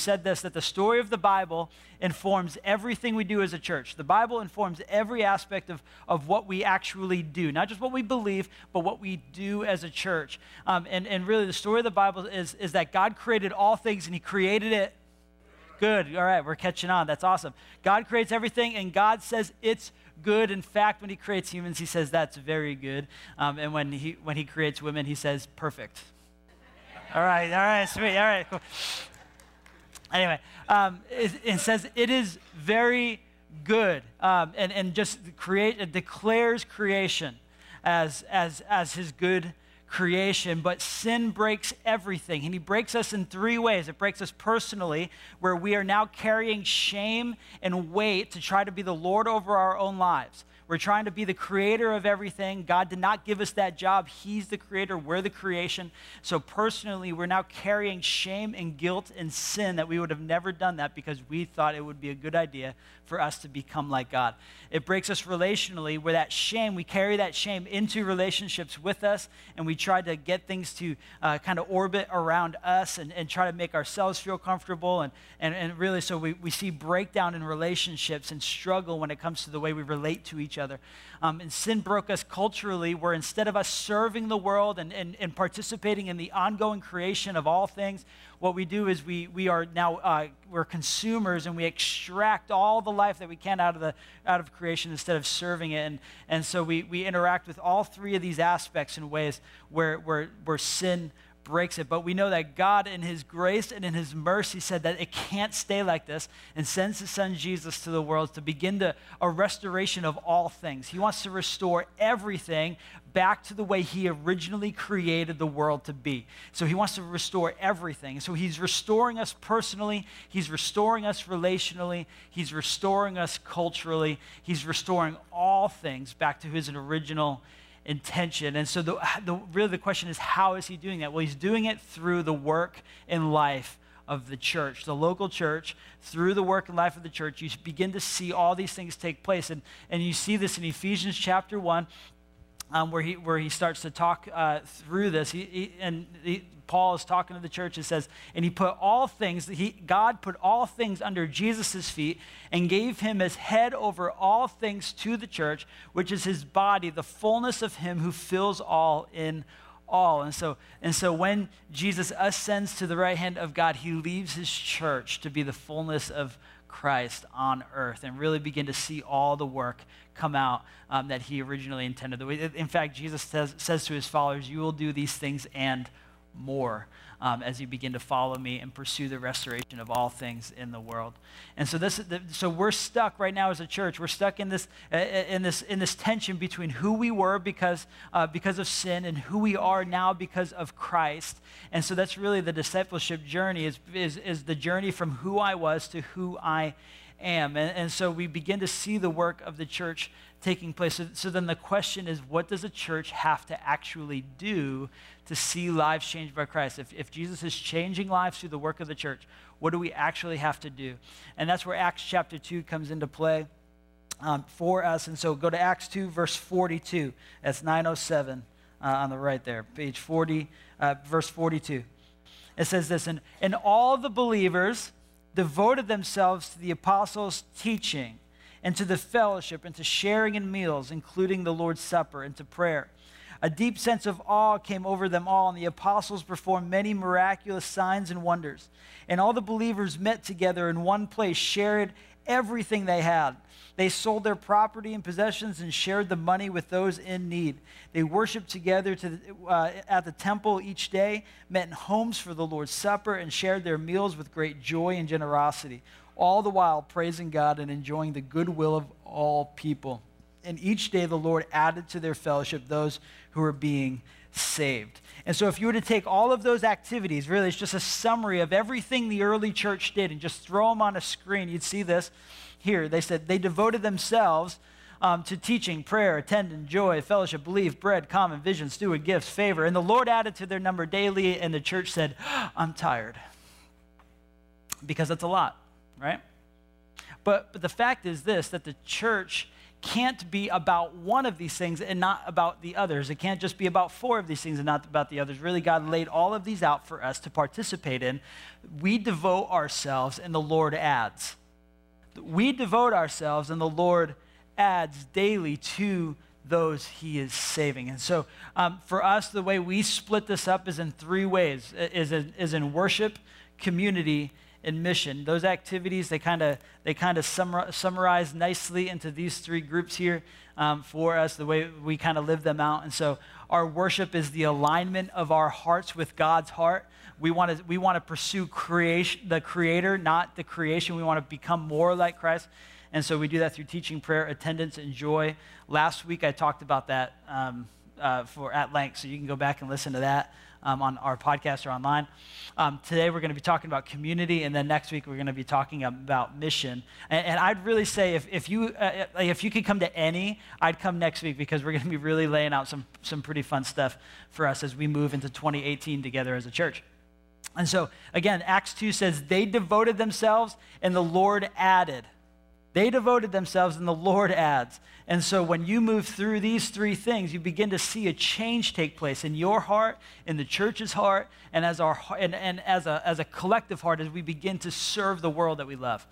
said this that the story of the Bible informs everything we do as a church. The Bible informs every aspect of, of what we actually do, not just what we believe, but what we do as a church. Um, and, and really, the story of the Bible is, is that God created all things and He created it good. All right, we're catching on. That's awesome. God creates everything, and God says it's good. In fact, when He creates humans, He says that's very good. Um, and when he, when he creates women, He says perfect. All right, all right, sweet. All right, cool. Anyway, um, it, it, says it is very good, um, and, and just create it declares creation as, as, as his good creation, but sin breaks everything. And he breaks us in three ways. It breaks us personally, where we are now carrying shame and weight to try to be the Lord over our own lives. We're trying to be the creator of everything. God did not give us that job. He's the creator, we're the creation. So, personally, we're now carrying shame and guilt and sin that we would have never done that because we thought it would be a good idea for us to become like God. It breaks us relationally, where that shame, we carry that shame into relationships with us, and we try to get things to uh, kind of orbit around us and, and try to make ourselves feel comfortable. And, and, and really, so we, we see breakdown in relationships and struggle when it comes to the way we relate to each other. Um, and sin broke us culturally, where instead of us serving the world and, and, and participating in the ongoing creation of all things, what we do is we, we are now uh, we're consumers and we extract all the life that we can out of the out of creation instead of serving it. And, and so we, we interact with all three of these aspects in ways where, where, where sin breaks it. But we know that God, in His grace and in His mercy, said that it can't stay like this and sends His Son Jesus to the world to begin a restoration of all things. He wants to restore everything back to the way He originally created the world to be. So He wants to restore everything. So He's restoring us personally, He's restoring us relationally, He's restoring us culturally, He's restoring all things back to His original intention. And so, the, the, really, the question is how is he doing that? Well, he's doing it through the work and life of the church, the local church, through the work and life of the church. You begin to see all these things take place. And, and you see this in Ephesians chapter 1. Um, where, he, where he starts to talk uh, through this. He, he, and he, Paul is talking to the church and says, and he put all things, he, God put all things under Jesus' feet and gave him as head over all things to the church, which is his body, the fullness of him who fills all in all. And so, and so when Jesus ascends to the right hand of God, he leaves his church to be the fullness of Christ on earth and really begin to see all the work come out um, that he originally intended. In fact, Jesus says, says to his followers, You will do these things and more um, as you begin to follow me and pursue the restoration of all things in the world. And so this, is so we're stuck right now as a church. We're stuck in this, uh, uh, in this, in this tension between who we were because, uh, because of sin and who we are now because of Christ. And so that's really the discipleship journey is, is, is the journey from who I was to who I am. And, and so we begin to see the work of the church taking place. So, so, then the question is what does a church have to actually do to see lives changed by Christ? If, if Jesus is changing lives through the work of the church, what do we actually have to do? And that's where Acts chapter 2 comes into play um, for us. And so go to Acts 2, verse 42. That's 907 uh, on the right there, page 40, uh, verse 42. It says this, and, and all the believers devoted themselves to the apostles' teaching and to the fellowship and to sharing in meals, including the Lord's Supper and to prayer. A deep sense of awe came over them all, and the apostles performed many miraculous signs and wonders. And all the believers met together in one place, shared everything they had. They sold their property and possessions and shared the money with those in need. They worshiped together to, uh, at the temple each day, met in homes for the Lord's Supper, and shared their meals with great joy and generosity all the while praising God and enjoying the goodwill of all people. And each day the Lord added to their fellowship those who were being saved. And so, if you were to take all of those activities, really, it's just a summary of everything the early church did and just throw them on a screen, you'd see this here. They said they devoted themselves um, to teaching, prayer, attendance, joy, fellowship, belief, bread, common, vision, steward, gifts, favor. And the Lord added to their number daily, and the church said, I'm tired. Because that's a lot right? But, but the fact is this that the church can't be about one of these things and not about the others. It can't just be about four of these things and not about the others. Really, God laid all of these out for us to participate in. We devote ourselves, and the Lord adds. We devote ourselves, and the Lord adds daily to those he is saving. And so um, for us, the way we split this up is in three ways is in, is in worship, community, and mission. Those activities, they kind of they kind of summarize nicely into these three groups here um, for us, the way we kind of live them out. And so our worship is the alignment of our hearts with God's heart. We want to we want to pursue creation, the creator, not the creation. We want to become more like Christ. And so we do that through teaching, prayer, attendance, and joy. Last week I talked about that um, uh, for at length, so you can go back and listen to that um, on our podcast or online. Um, today we're going to be talking about community, and then next week we're going to be talking about mission. And, and I'd really say if, if you uh, uh, if you could come to any, I'd come next week because we're going to be really laying out some some pretty fun stuff for us as we move into 2018 together as a church. And so again, Acts 2 says they devoted themselves, and the Lord added. They devoted themselves, and the Lord adds. And so, when you move through these three things, you begin to see a change take place in your heart, in the church's heart, and as, our, and, and as, a, as a collective heart as we begin to serve the world that we love.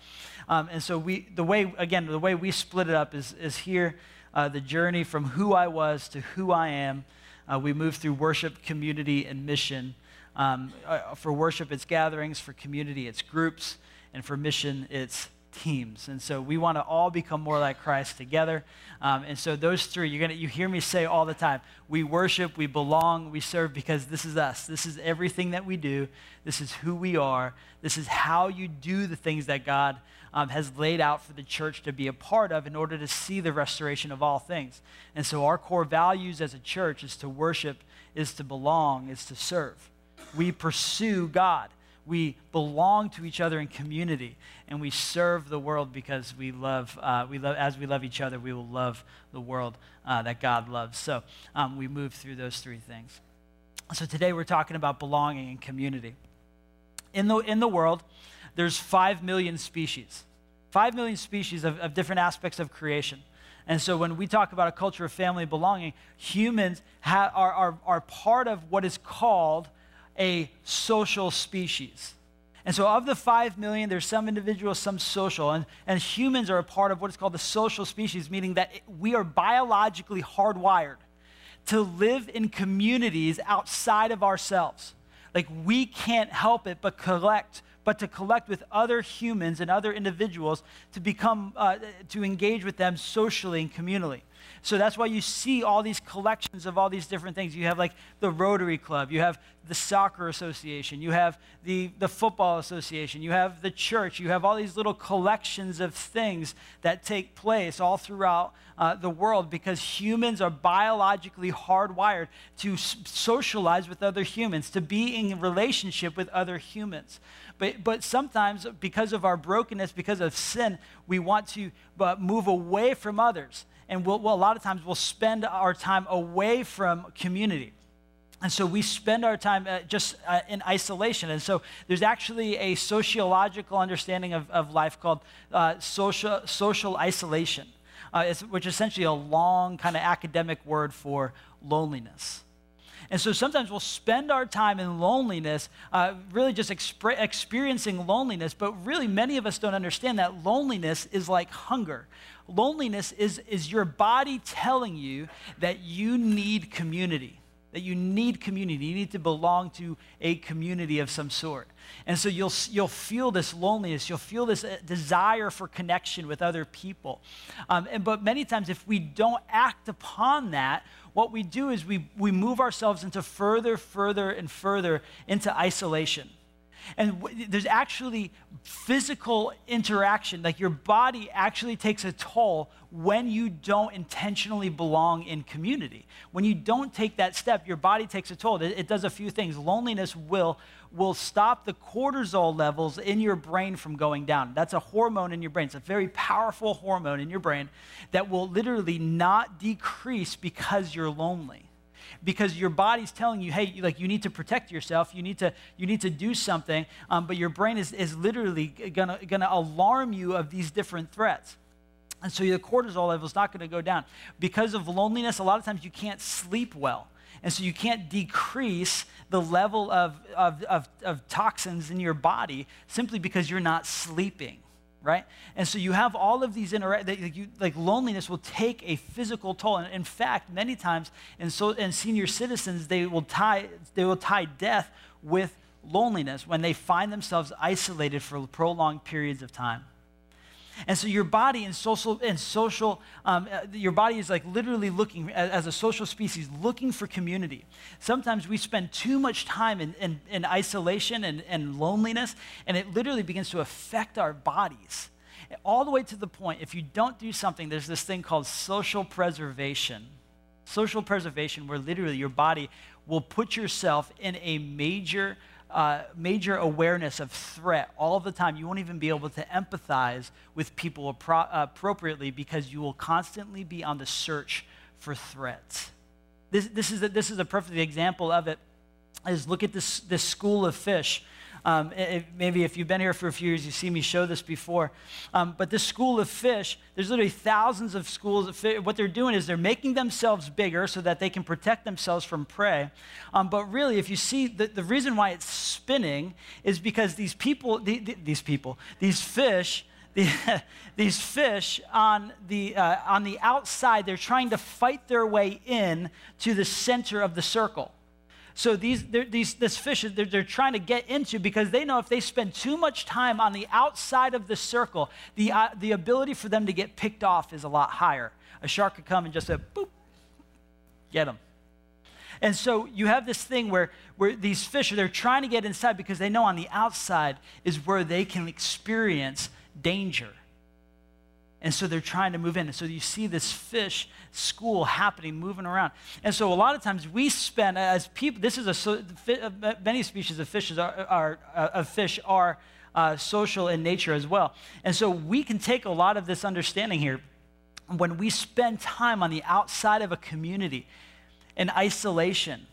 Um, and so, we, the way, again, the way we split it up is, is here uh, the journey from who I was to who I am. Uh, we move through worship, community, and mission. Um, uh, for worship, it's gatherings. For community, it's groups. And for mission, it's teams. And so we want to all become more like Christ together. Um, and so those three, you're gonna, you hear me say all the time we worship, we belong, we serve because this is us. This is everything that we do. This is who we are. This is how you do the things that God um, has laid out for the church to be a part of in order to see the restoration of all things. And so our core values as a church is to worship, is to belong, is to serve. We pursue God we belong to each other in community, and we serve the world because we love, uh, we love as we love each other, we will love the world uh, that God loves. So um, we move through those three things. So today we're talking about belonging and community. In the, in the world, there's five million species, five million species of, of different aspects of creation. And so when we talk about a culture of family belonging, humans ha- are, are, are part of what is called a social species. And so, of the 5 million, there's some individual, some social. And, and humans are a part of what is called the social species, meaning that we are biologically hardwired to live in communities outside of ourselves. Like, we can't help it but collect, but to collect with other humans and other individuals to become, uh, to engage with them socially and communally. So that's why you see all these collections of all these different things. You have like the Rotary Club, you have the Soccer Association, you have the, the Football Association, you have the church, you have all these little collections of things that take place all throughout uh, the world because humans are biologically hardwired to socialize with other humans, to be in relationship with other humans. But, but sometimes, because of our brokenness, because of sin, we want to uh, move away from others and we'll, well, a lot of times we'll spend our time away from community. And so we spend our time uh, just uh, in isolation. And so there's actually a sociological understanding of, of life called uh, social, social isolation, uh, which is essentially a long kind of academic word for loneliness. And so sometimes we'll spend our time in loneliness, uh, really just exp- experiencing loneliness, but really many of us don't understand that loneliness is like hunger. Loneliness is, is your body telling you that you need community, that you need community. You need to belong to a community of some sort. And so you'll, you'll feel this loneliness, you'll feel this uh, desire for connection with other people. Um, and, but many times, if we don't act upon that, what we do is we, we move ourselves into further, further, and further into isolation. And w- there's actually physical interaction. Like your body actually takes a toll when you don't intentionally belong in community. When you don't take that step, your body takes a toll. It, it does a few things. Loneliness will, will stop the cortisol levels in your brain from going down. That's a hormone in your brain. It's a very powerful hormone in your brain that will literally not decrease because you're lonely because your body's telling you, hey, like you need to protect yourself, you need to, you need to do something, um, but your brain is, is literally gonna, gonna alarm you of these different threats. And so your cortisol level is not going to go down. Because of loneliness, a lot of times you can't sleep well. And so you can't decrease the level of, of, of, of toxins in your body simply because you're not sleeping right? And so you have all of these interactions, like, like, loneliness will take a physical toll. And in fact, many times in, so, in senior citizens, they will, tie, they will tie death with loneliness when they find themselves isolated for prolonged periods of time. And so your body and social and social, um, uh, your body is like literally looking as, a social species, looking for community. Sometimes we spend too much time in, in, in isolation and, and loneliness, and it literally begins to affect our bodies. All the way to the point, if you don't do something, there's this thing called social preservation. Social preservation, where literally your body will put yourself in a major uh, major awareness of threat all the time. You won't even be able to empathize with people appro- appropriately because you will constantly be on the search for threats. This, this, is, a, this is a perfect example of it. Is look at this, this school of fish um, maybe if you've been here for a few years, you've seen me show this before. Um, but this school of fish, there's literally thousands of schools of fish. What they're doing is they're making themselves bigger so that they can protect themselves from prey. Um, but really, if you see, the, the reason why it's spinning is because these people, the, the, these people, these fish, the, these fish on the, uh, on the outside, they're trying to fight their way in to the center of the circle. So these, these this fish they're, they're trying to get into because they know if they spend too much time on the outside of the circle, the, uh, the ability for them to get picked off is a lot higher. A shark could come and just say, boop, get them. And so you have this thing where, where these fish, are—they're trying to get inside because they know on the outside is where they can experience danger. And so they're trying to move in. And so you see this fish school happening, moving around. And so a lot of times we spend, as people, this is a, uh, many species of fishes are, are uh, of fish are uh, social in nature as well. And so we can take a lot of this understanding here when we spend time on the outside of a community in isolation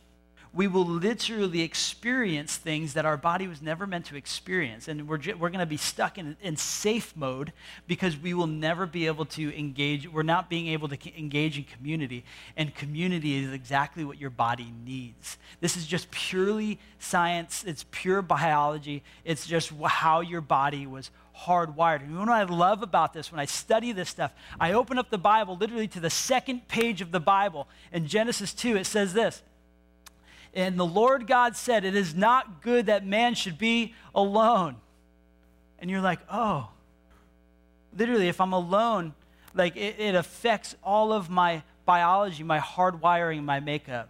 we will literally experience things that our body was never meant to experience. And we're, we're going to be stuck in, in safe mode because we will never be able to engage. We're not being able to engage in community. And community is exactly what your body needs. This is just purely science, it's pure biology, it's just how your body was hardwired. And you know what I love about this when I study this stuff? I open up the Bible literally to the second page of the Bible. In Genesis 2, it says this. And the Lord God said, It is not good that man should be alone. And you're like, Oh, literally, if I'm alone, like it, it affects all of my biology, my hardwiring, my makeup.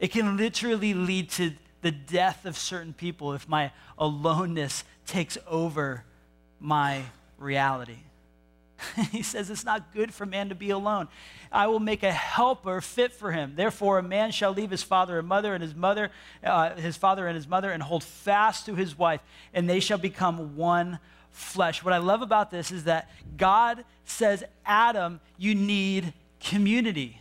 It can literally lead to the death of certain people if my aloneness takes over my reality. he says it's not good for man to be alone. I will make a helper fit for him. Therefore, a man shall leave his father and mother and his mother, uh, his father and his mother, and hold fast to his wife, and they shall become one flesh. What I love about this is that God says, Adam, you need community.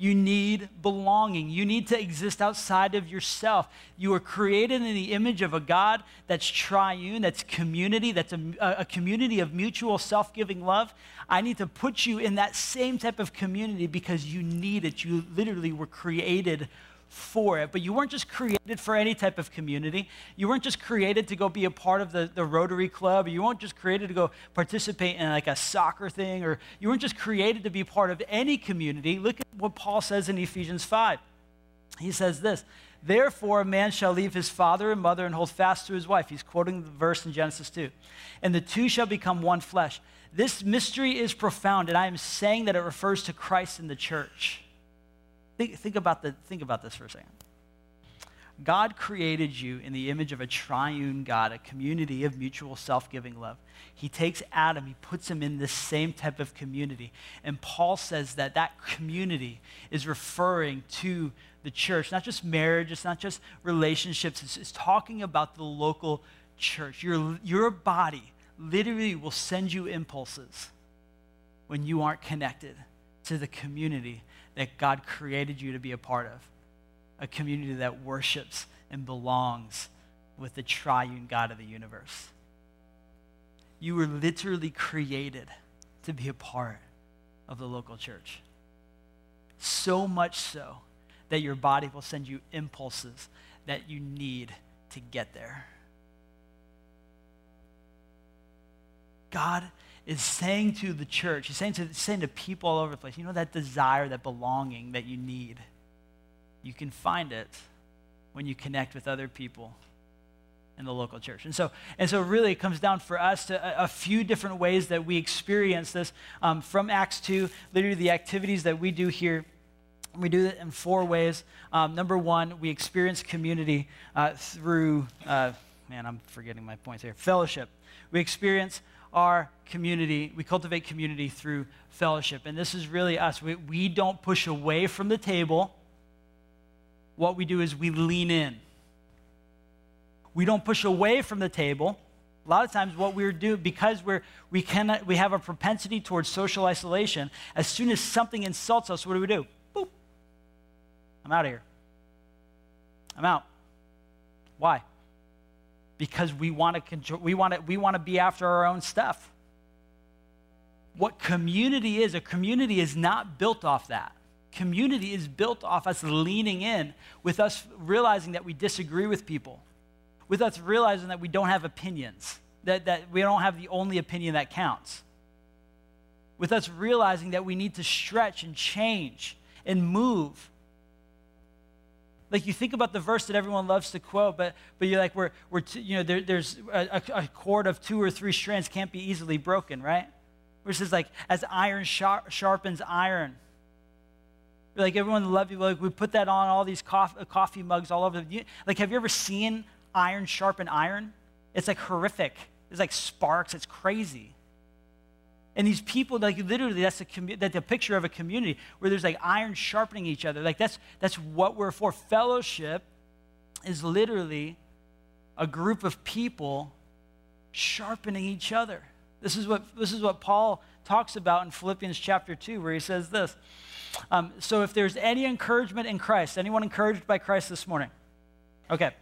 You need belonging. You need to exist outside of yourself. You are created in the image of a God that's triune, that's community, that's a, a community of mutual self giving love. I need to put you in that same type of community because you need it. You literally were created for it. But you weren't just created for any type of community. You weren't just created to go be a part of the, the Rotary Club. You weren't just created to go participate in like a soccer thing, or you weren't just created to be part of any community. Look at what Paul says in Ephesians 5. He says this Therefore, a man shall leave his father and mother and hold fast to his wife. He's quoting the verse in Genesis 2. And the two shall become one flesh. This mystery is profound, and I am saying that it refers to Christ in the church. Think, think, about the, think about this for a second. God created you in the image of a triune God, a community of mutual self giving love. He takes Adam, he puts him in this same type of community. And Paul says that that community is referring to the church, not just marriage, it's not just relationships, it's, it's talking about the local church. Your, your body literally will send you impulses when you aren't connected to the community that God created you to be a part of. A community that worships and belongs with the triune God of the universe. You were literally created to be a part of the local church. So much so that your body will send you impulses that you need to get there. God is saying to the church, He's saying to, saying to people all over the place, you know, that desire, that belonging that you need, you can find it when you connect with other people in the local church. And so, and so really it comes down for us to a, a few different ways that we experience this um, from Acts 2, literally the activities that we do here. We do it in four ways. Um, number one, we experience community uh, through, uh, man, I'm forgetting my points here, fellowship. We experience our community, we cultivate community through fellowship. And this is really us. We, we don't push away from the table. What we do is we lean in. We don't push away from the table. A lot of times, what we're doing, because we're, we, cannot, we have a propensity towards social isolation, as soon as something insults us, what do we do? Boop. I'm out of here. I'm out. Why? Because we want to control, we want to, we want to be after our own stuff. What community is, a community is not built off that. Community is built off us leaning in, with us realizing that we disagree with people with us realizing that we don't have opinions, that, that we don't have the only opinion that counts. With us realizing that we need to stretch and change and move. Like you think about the verse that everyone loves to quote, but, but you're like, we're, we're t- you know, there, there's a, a, cord of two or three strands can't be easily broken, right? Says, like, as iron sharp, sharpens iron. Like everyone loves you. Like we put that on all these coffee, uh, coffee mugs all over. Like, have you ever seen iron sharpen iron. It's like horrific. It's like sparks. It's crazy. And these people, like literally, that's a commu- picture of a community where there's like iron sharpening each other. Like that's that's what we're for. Fellowship is literally a group of people sharpening each other. This is what this is what Paul talks about in Philippians chapter two, where he says this. Um, so if there's any encouragement in Christ, anyone encouraged by Christ this morning? Okay.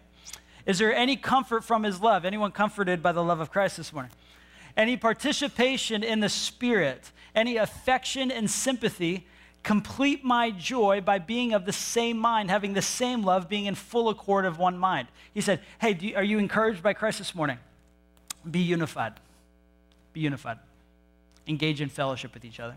Is there any comfort from his love? Anyone comforted by the love of Christ this morning? Any participation in the Spirit? Any affection and sympathy? Complete my joy by being of the same mind, having the same love, being in full accord of one mind. He said, Hey, you, are you encouraged by Christ this morning? Be unified. Be unified. Engage in fellowship with each other.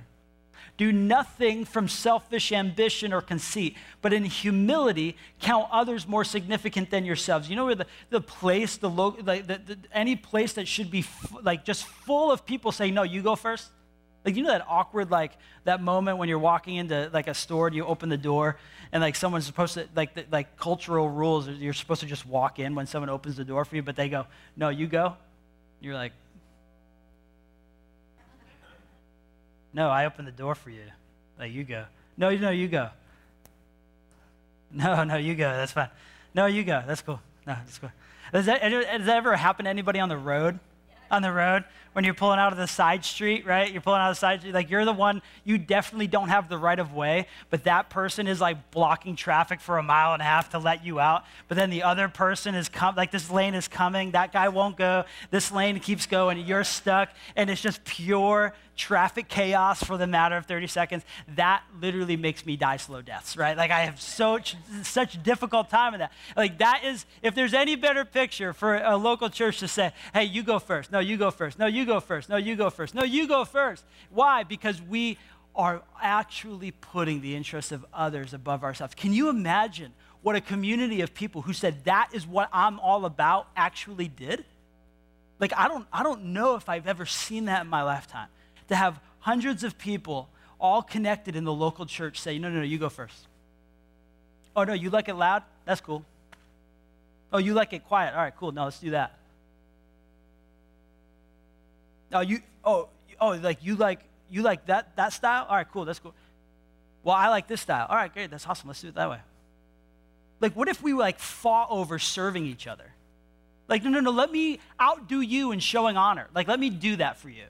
Do nothing from selfish ambition or conceit, but in humility count others more significant than yourselves. You know where the, the place, the, local, the, the, the any place that should be f- like just full of people saying, no, you go first? Like, you know that awkward, like, that moment when you're walking into, like, a store and you open the door and, like, someone's supposed to, like, the, like, cultural rules, you're supposed to just walk in when someone opens the door for you, but they go, no, you go. You're like, No, I opened the door for you. Like, you go. No, no, you go. No, no, you go. That's fine. No, you go. That's cool. No, that's cool. Does that, does that ever happen to anybody on the road? On the road? When you're pulling out of the side street, right? You're pulling out of the side street, like you're the one, you definitely don't have the right of way, but that person is like blocking traffic for a mile and a half to let you out. But then the other person is come, like this lane is coming, that guy won't go, this lane keeps going, you're stuck, and it's just pure traffic chaos for the matter of 30 seconds. That literally makes me die slow deaths, right? Like I have such such difficult time with that. Like that is, if there's any better picture for a local church to say, hey, you go first. No, you go first. No, you go first. No, you go first. No, you go first. Why? Because we are actually putting the interests of others above ourselves. Can you imagine what a community of people who said that is what I'm all about actually did? Like I don't I don't know if I've ever seen that in my lifetime. To have hundreds of people all connected in the local church say, "No, no, no, you go first. Oh no, you like it loud? That's cool. Oh, you like it quiet? All right, cool. No, let's do that. Oh, you oh oh like you like you like that that style? All right, cool. That's cool. Well, I like this style. All right, great. That's awesome. Let's do it that way. Like, what if we like fought over serving each other? Like, no, no, no. Let me outdo you in showing honor. Like, let me do that for you.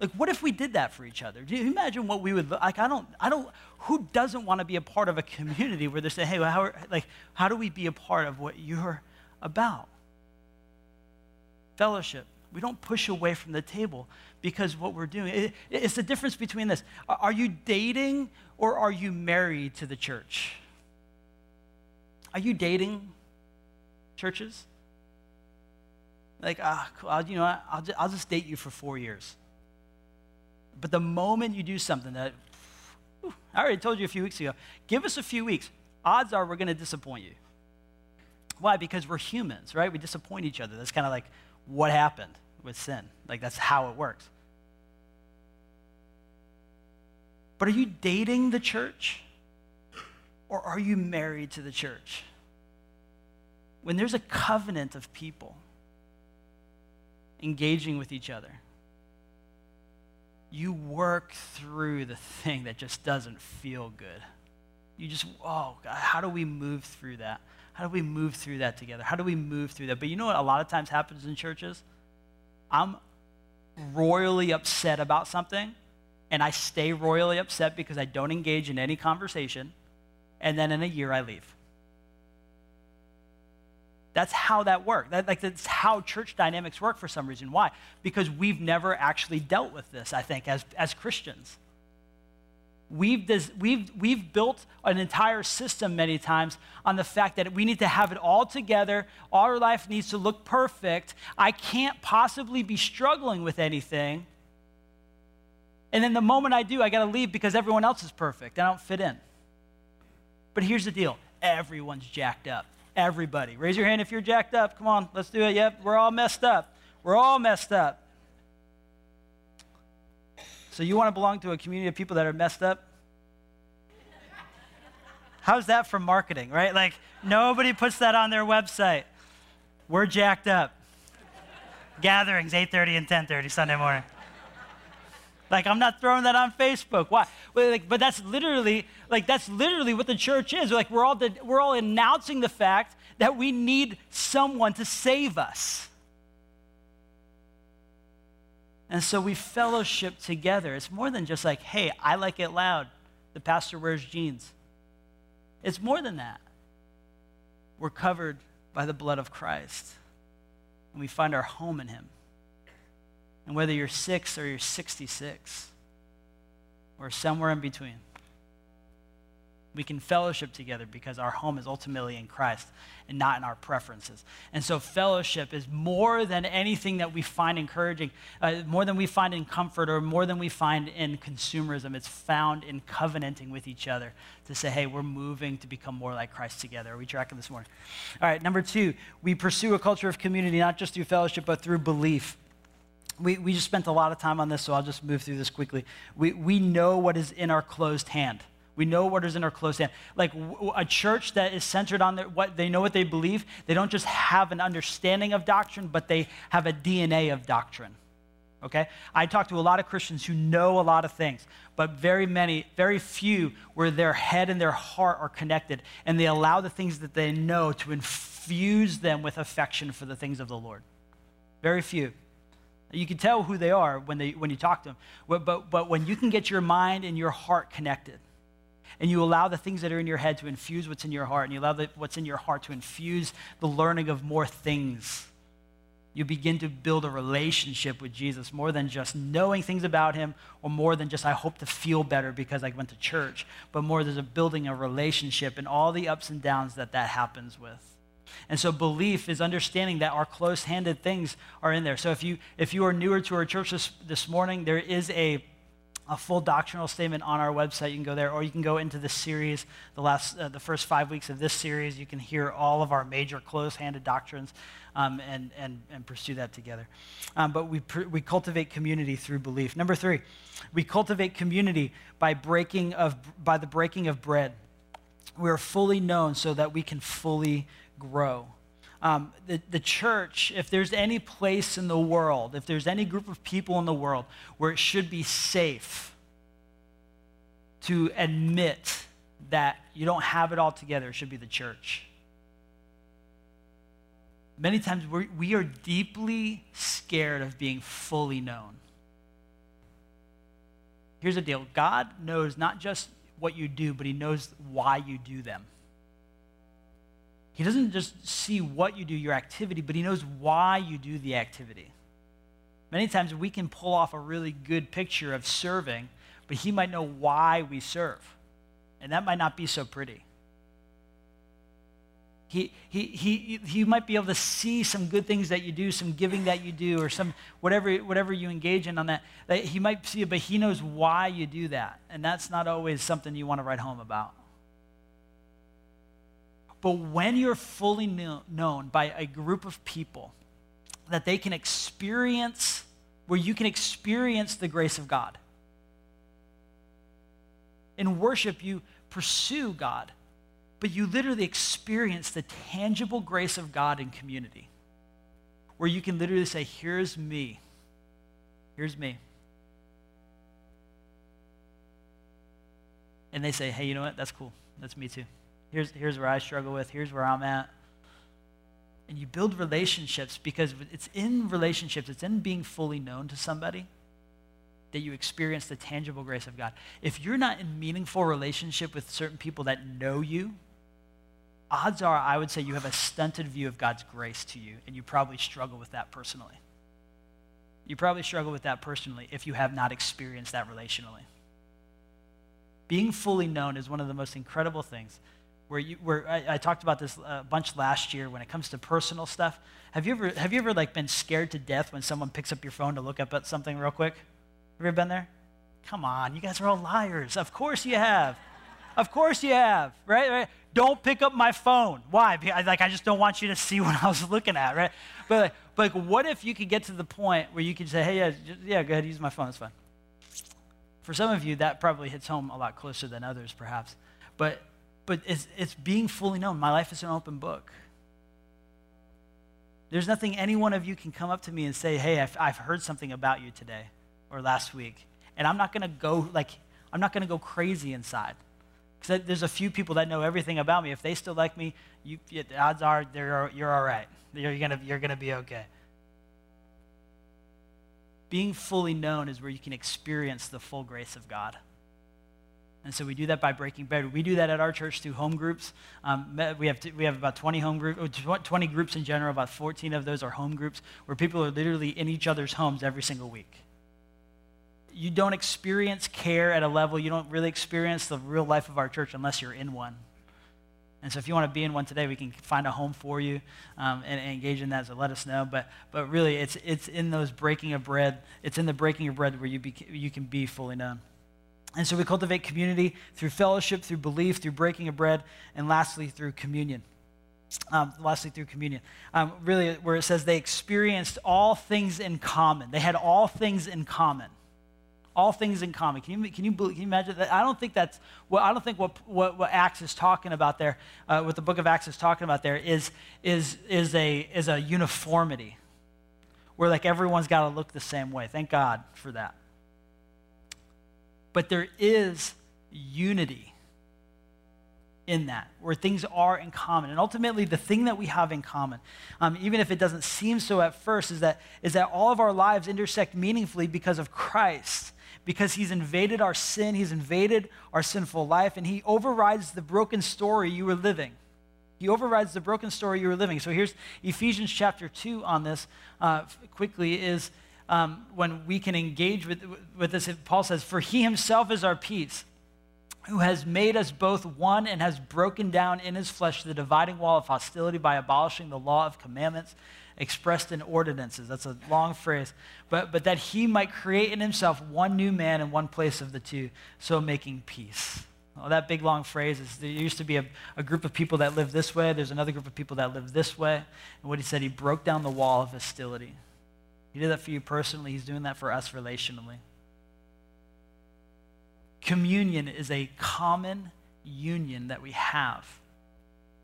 Like, what if we did that for each other? Do you imagine what we would like? I don't, I don't. Who doesn't want to be a part of a community where they say, "Hey, well, how, like, how do we be a part of what you're about?" Fellowship We don't push away from the table because what we're doing, it, it's the difference between this. Are you dating or are you married to the church? Are you dating churches? Like, ah, cool, you know, I'll, I'll just date you for four years. But the moment you do something that, I already told you a few weeks ago, give us a few weeks. Odds are we're going to disappoint you. Why? Because we're humans, right? We disappoint each other. That's kind of like what happened with sin. Like, that's how it works. But are you dating the church? Or are you married to the church? When there's a covenant of people engaging with each other, you work through the thing that just doesn't feel good. You just, oh, God, how do we move through that? How do we move through that together? How do we move through that? But you know what a lot of times happens in churches? I'm royally upset about something, and I stay royally upset because I don't engage in any conversation, and then in a year I leave. That's how that works. That, like, that's how church dynamics work for some reason. Why? Because we've never actually dealt with this, I think, as, as Christians. We've, we've, we've built an entire system many times on the fact that we need to have it all together. Our life needs to look perfect. I can't possibly be struggling with anything. And then the moment I do, I got to leave because everyone else is perfect. I don't fit in. But here's the deal everyone's jacked up. Everybody. Raise your hand if you're jacked up. Come on, let's do it. Yep, we're all messed up. We're all messed up. So you want to belong to a community of people that are messed up? How's that for marketing, right? Like nobody puts that on their website. We're jacked up. Gatherings 8:30 and 10:30 Sunday morning. Like I'm not throwing that on Facebook. Why? Like, but that's literally like that's literally what the church is. Like we're all the, we're all announcing the fact that we need someone to save us. And so we fellowship together. It's more than just like, hey, I like it loud. The pastor wears jeans. It's more than that. We're covered by the blood of Christ, and we find our home in him. And whether you're six or you're 66, or somewhere in between, we can fellowship together because our home is ultimately in Christ and not in our preferences. And so, fellowship is more than anything that we find encouraging, uh, more than we find in comfort or more than we find in consumerism. It's found in covenanting with each other to say, hey, we're moving to become more like Christ together. Are we tracking this morning? All right, number two, we pursue a culture of community not just through fellowship, but through belief we, we just spent a lot of time on this, so I'll just move through this quickly. We, we know what is in our closed hand. We know what is in our closed hand. Like a church that is centered on their, what they know what they believe, they don't just have an understanding of doctrine, but they have a DNA of doctrine. Okay? I talk to a lot of Christians who know a lot of things, but very many, very few where their head and their heart are connected, and they allow the things that they know to infuse them with affection for the things of the Lord. Very few. You can tell who they are when, they, when you talk to them. But, but, but when you can get your mind and your heart connected, and you allow the things that are in your head to infuse what's in your heart, and you allow the, what's in your heart to infuse the learning of more things, you begin to build a relationship with Jesus more than just knowing things about him or more than just, I hope to feel better because I went to church, but more there's a building a relationship and all the ups and downs that that happens with. And so belief is understanding that our close-handed things are in there. So if you if you are newer to our church this, this morning, there is a a full doctrinal statement on our website. You can go there, or you can go into the series, the last, uh, the first five weeks of this series. You can hear all of our major close-handed doctrines, um, and and and pursue that together. Um, but we pr- we cultivate community through belief. Number three, we cultivate community by breaking of by the breaking of bread. We are fully known so that we can fully grow. Um, the, the church, if there's any place in the world, if there's any group of people in the world where it should be safe to admit that you don't have it all together, it should be the church. Many times we're, we are deeply scared of being fully known. Here's the deal God knows not just what you do, but He knows why you do them. He doesn't just see what you do, your activity, but he knows why you do the activity. Many times we can pull off a really good picture of serving, but he might know why we serve. And that might not be so pretty. He, he, he, he might be able to see some good things that you do, some giving that you do, or some whatever, whatever you engage in on that. he might see it, but he knows why you do that. And that's not always something you want to write home about. But when you're fully known by a group of people, that they can experience, where you can experience the grace of God. In worship, you pursue God but you literally experience the tangible grace of God in community, where you can literally say, Here's me. Here's me. And they say, Hey, you know what? That's cool. That's me too. Here's, here's where I struggle with. Here's where I'm at. And you build relationships because it's in relationships, it's in being fully known to somebody that you experience the tangible grace of God. If you're not in meaningful relationship with certain people that know you, odds are I would say you have a stunted view of God's grace to you, and you probably struggle with that personally. You probably struggle with that personally if you have not experienced that relationally. Being fully known is one of the most incredible things. Where, you, where I, I talked about this a bunch last year when it comes to personal stuff. Have you ever, have you ever like been scared to death when someone picks up your phone to look up at something real quick? Have you ever been there? Come on, you guys are all liars. Of course you have. Of course you have, right? right? Don't pick up my phone. Why? Because, like, I just don't want you to see what I was looking at, right? But, but like, what if you could get to the point where you could say, hey, yeah, just, yeah, go ahead, use my phone, it's fine. For some of you, that probably hits home a lot closer than others, perhaps. But, but it's, it's being fully known. My life is an open book. There's nothing any one of you can come up to me and say, hey, I've, I've heard something about you today or last week. And I'm not going to go, like, I'm not going to go crazy inside. Because there's a few people that know everything about me. If they still like me, you, the odds are they're, you're all right. You're going you're going to be okay. Being fully known is where you can experience the full grace of God. And so we do that by breaking bread. We do that at our church through home groups. Um, we, have we have about 20 home groups, 20 groups in general. About 14 of those are home groups where people are literally in each other's homes every single week you don't experience care at a level, you don't really experience the real life of our church unless you're in one. And so if you want to be in one today, we can find a home for you um, and, and, engage in that, so let us know. But, but really, it's, it's in those breaking of bread, it's in the breaking of bread where you, be, you can be fully known. And so we cultivate community through fellowship, through belief, through breaking of bread, and lastly, through communion. Um, lastly, through communion. Um, really, where it says they experienced all things in common. They had all things in common all things in common. Can you, can you, can you imagine that? I don't think that's what, I don't think what, what, what Acts is talking about there, uh, what the book of Acts is talking about there is, is, is, a, is a uniformity where like everyone's got to look the same way. Thank God for that. But there is unity in that, where things are in common. And ultimately, the thing that we have in common, um, even if it doesn't seem so at first, is that, is that all of our lives intersect meaningfully because of Christ because he's invaded our sin, he's invaded our sinful life, and he overrides the broken story you were living. He overrides the broken story you were living. So here's Ephesians chapter 2 on this uh, quickly is um, when we can engage with, with this. Paul says, For he himself is our peace, who has made us both one and has broken down in his flesh the dividing wall of hostility by abolishing the law of commandments expressed in ordinances. That's a long phrase. But, but that he might create in himself one new man in one place of the two, so making peace. That big long phrase is there used to be a, a group of people that lived this way, there's another group of people that lived this way. And what he said, he broke down the wall of hostility. He did that for you personally, he's doing that for us relationally. Communion is a common union that we have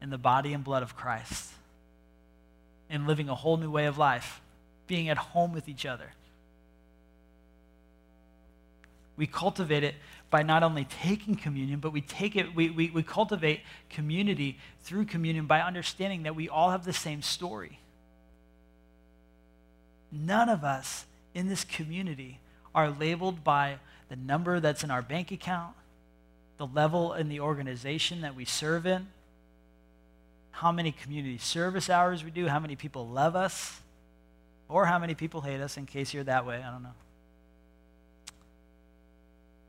in the body and blood of Christ and living a whole new way of life, being at home with each other. We cultivate it by not only taking communion, but we take it, we, we, we cultivate community through communion by understanding that we all have the same story. None of us in this community are labeled by the number that's in our bank account, the level in the organization that we serve in, how many community service hours we do, how many people love us. or how many people hate us in case you're that way. I don't know.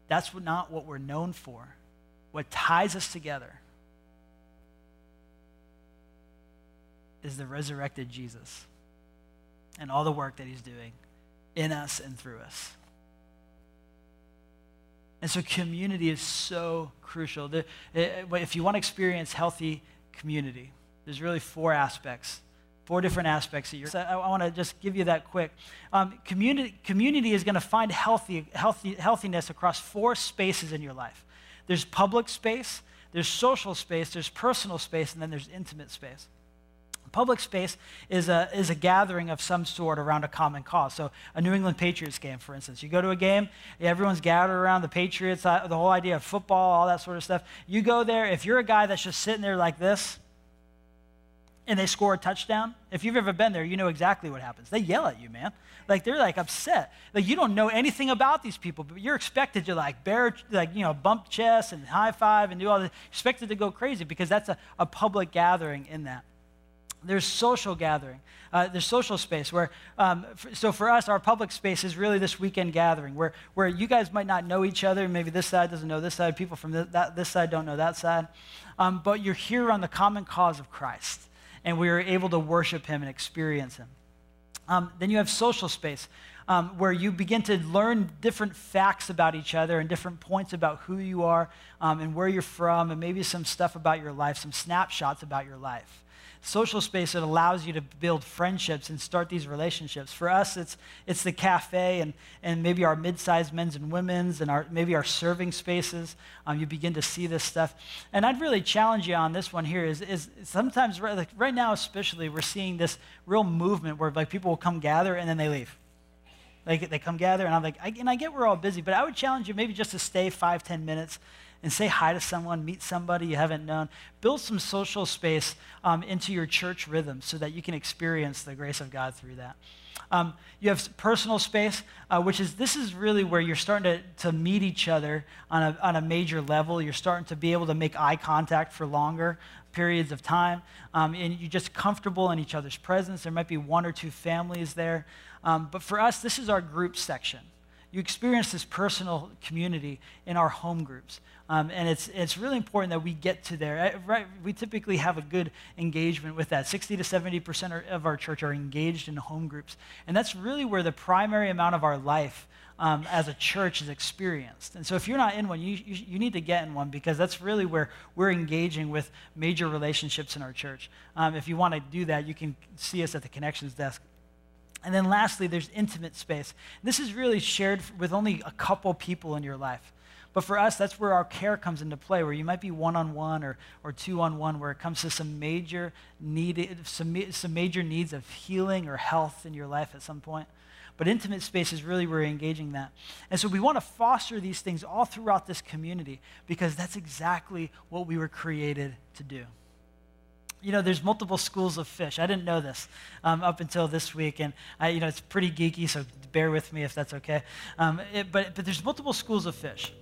That's not what we're known for. What ties us together is the resurrected Jesus and all the work that he's doing in us and through us. And so, community is so crucial. If you want to experience healthy community, there's really four aspects, four different aspects. That you're, so I, want to just give you that quick. Um, community, community is going to find healthy, healthy, healthiness across four spaces in your life. There's public space, there's social space, there's personal space, and then there's intimate space public space is a, is a gathering of some sort around a common cause. So, a New England Patriots game, for instance. You go to a game, everyone's gathered around the Patriots, uh, the whole idea of football, all that sort of stuff. You go there, if you're a guy that's just sitting there like this, and they score a touchdown, if you've ever been there, you know exactly what happens. They yell at you, man. Like they're like upset. Like you don't know anything about these people, but you're expected to like bear, like, you know, bump chests and high five and do all this. You're expected to go crazy because that's a, a public gathering in that there's social gathering. Uh, there's social space where, um, f- so for us, our public space is really this weekend gathering where, where you guys might not know each other. Maybe this side doesn't know this side. People from th- that, this side don't know that side. Um, but you're here on the common cause of Christ, and we are able to worship Him and experience Him. Um, then you have social space. Um, where you begin to learn different facts about each other and different points about who you are um, and where you're from, and maybe some stuff about your life, some snapshots about your life social space that allows you to build friendships and start these relationships. For us, it's, it's the cafe and, and maybe our mid-sized men's and women's and our, maybe our serving spaces. Um, you begin to see this stuff. And I'd really challenge you on this one here is, is sometimes, right, like right now especially, we're seeing this real movement where like people will come gather and then they leave. Like they come gather and I'm like, I, and I get we're all busy, but I would challenge you maybe just to stay five, ten minutes and say hi to someone, meet somebody you haven't known. Build some social space um, into your church rhythm so that you can experience the grace of God through that. Um, you have personal space, uh, which is this is really where you're starting to, to meet each other on a, on a major level. You're starting to be able to make eye contact for longer periods of time, um, and you're just comfortable in each other's presence. There might be one or two families there. Um, but for us, this is our group section. You experience this personal community in our home groups. Um, and it's, it's really important that we get to there. Uh, right, we typically have a good engagement with that. 60 to 70% of our church are engaged in home groups. And that's really where the primary amount of our life um, as a church is experienced. And so if you're not in one, you, you, you, need to get in one because that's really where we're engaging with major relationships in our church. Um, if you want to do that, you can see us at the connections desk. And then lastly, there's intimate space. This is really shared with only a couple people in your life. But for us, that's where our care comes into play, where you might be one on one or, or two on one, where it comes to some major, need, some, some major needs of healing or health in your life at some point. But intimate space is really where we're engaging that. And so we want to foster these things all throughout this community because that's exactly what we were created to do you know, there's multiple schools of fish. I didn't know this um, up until this week, and I, you know, it's pretty geeky, so bear with me if that's okay. Um, it, but, but there's multiple schools of fish.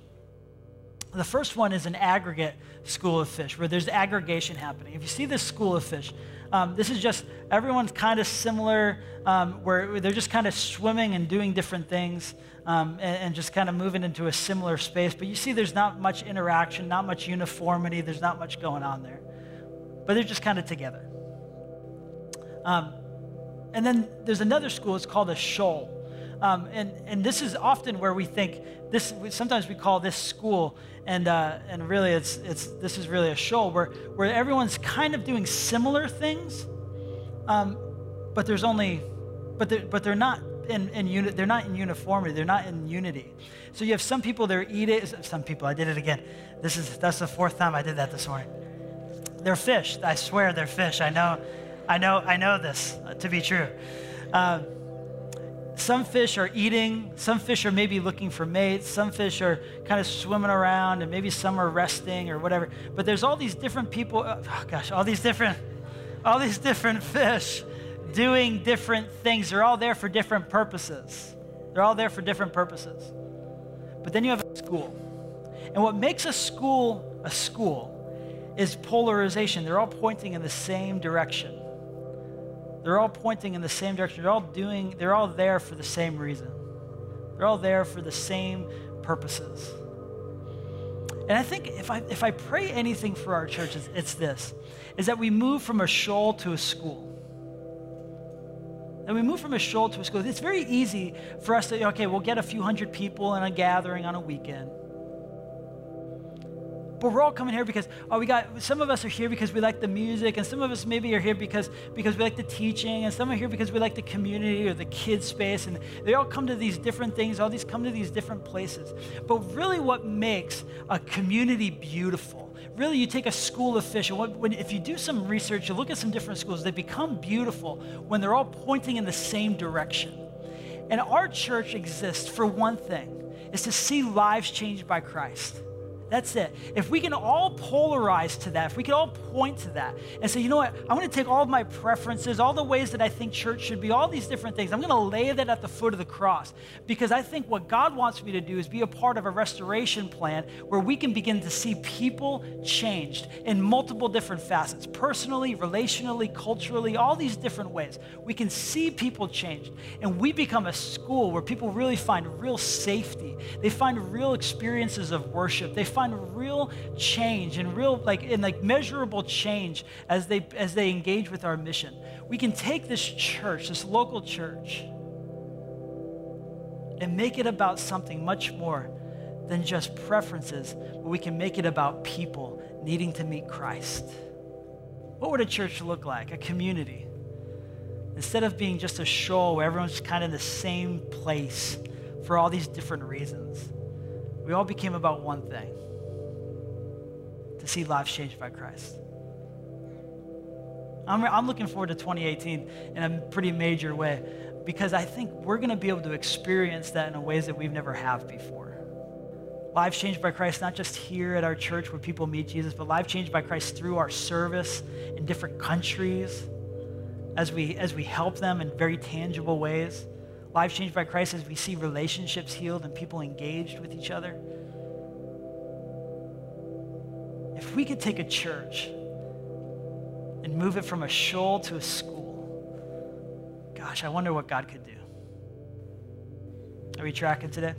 The first one is an aggregate school of fish, where there's aggregation happening. If you see this school of fish, um, this is just everyone's kind of similar, um, where they're just kind of swimming and doing different things um, and, and, just kind of moving into a similar space. But you see, there's not much interaction, not much uniformity, there's not much going on there. But they're just kind of together. Um, and then there's another school, it's called a shoal. Um, and, and this is often where we think this, sometimes we call this school, and, uh, and really it's, it's, this is really a shoal where, where everyone's kind of doing similar things, um, but there's only, but they're, but they're not in, in uni, they're not in uniformity, they're not in unity. So you have some people they're eating, some people, I did it again. This is, that's the fourth time I did that this morning. They're fish. I swear they're fish. I know, I know, I know this to be true. Um, some fish are eating, some fish are maybe looking for mates, some fish are kind of swimming around, and maybe some are resting or whatever. But there's all these different people, oh gosh, all these different, all these different fish doing different things. They're all there for different purposes. They're all there for different purposes. But then you have a school. And what makes a school a school is polarization. They're all pointing in the same direction. They're all pointing in the same direction. They're all doing, they're all there for the same reason. They're all there for the same purposes. And I think if I, if I pray anything for our church, it's, it's this, is that we move from a shoal to a school. And we move from a shoal to a school. It's very easy for us to, okay, we'll get a few hundred people in a gathering on a weekend. But we're all coming here because, oh, we got, some of us are here because we like the music, and some of us maybe are here because, because we like the teaching, and some are here because we like the community or the kids space, and they all come to these different things, all these come to these different places. But really what makes a community beautiful, really you take a school of fish, and when, if you do some research, you look at some different schools, they become beautiful when they're all pointing in the same direction. And our church exists for one thing, is to see lives changed by Christ. That's it. If we can all polarize to that, if we can all point to that and say, you know what, I'm going to take all of my preferences, all the ways that I think church should be, all these different things, I'm going to lay that at the foot of the cross because I think what God wants me to do is be a part of a restoration plan where we can begin to see people changed in multiple different facets personally, relationally, culturally, all these different ways. We can see people changed and we become a school where people really find real safety. They find real experiences of worship. They find real change and real like and like measurable change as they as they engage with our mission. We can take this church, this local church, and make it about something much more than just preferences, but we can make it about people needing to meet Christ. What would a church look like? A community. Instead of being just a shoal where everyone's kind of in the same place for all these different reasons, we all became about one thing to see lives changed by Christ. I'm, I'm looking forward to 2018 in a pretty major way because I think we're going to be able to experience that in ways that we've never have before. Lives changed by Christ, not just here at our church where people meet Jesus, but lives changed by Christ through our service in different countries as we, as we help them in very tangible ways. Lives changed by Christ as we see relationships healed and people engaged with each other if we could take a church and move it from a shoal to a school, gosh, I wonder what God could do. Are we tracking today?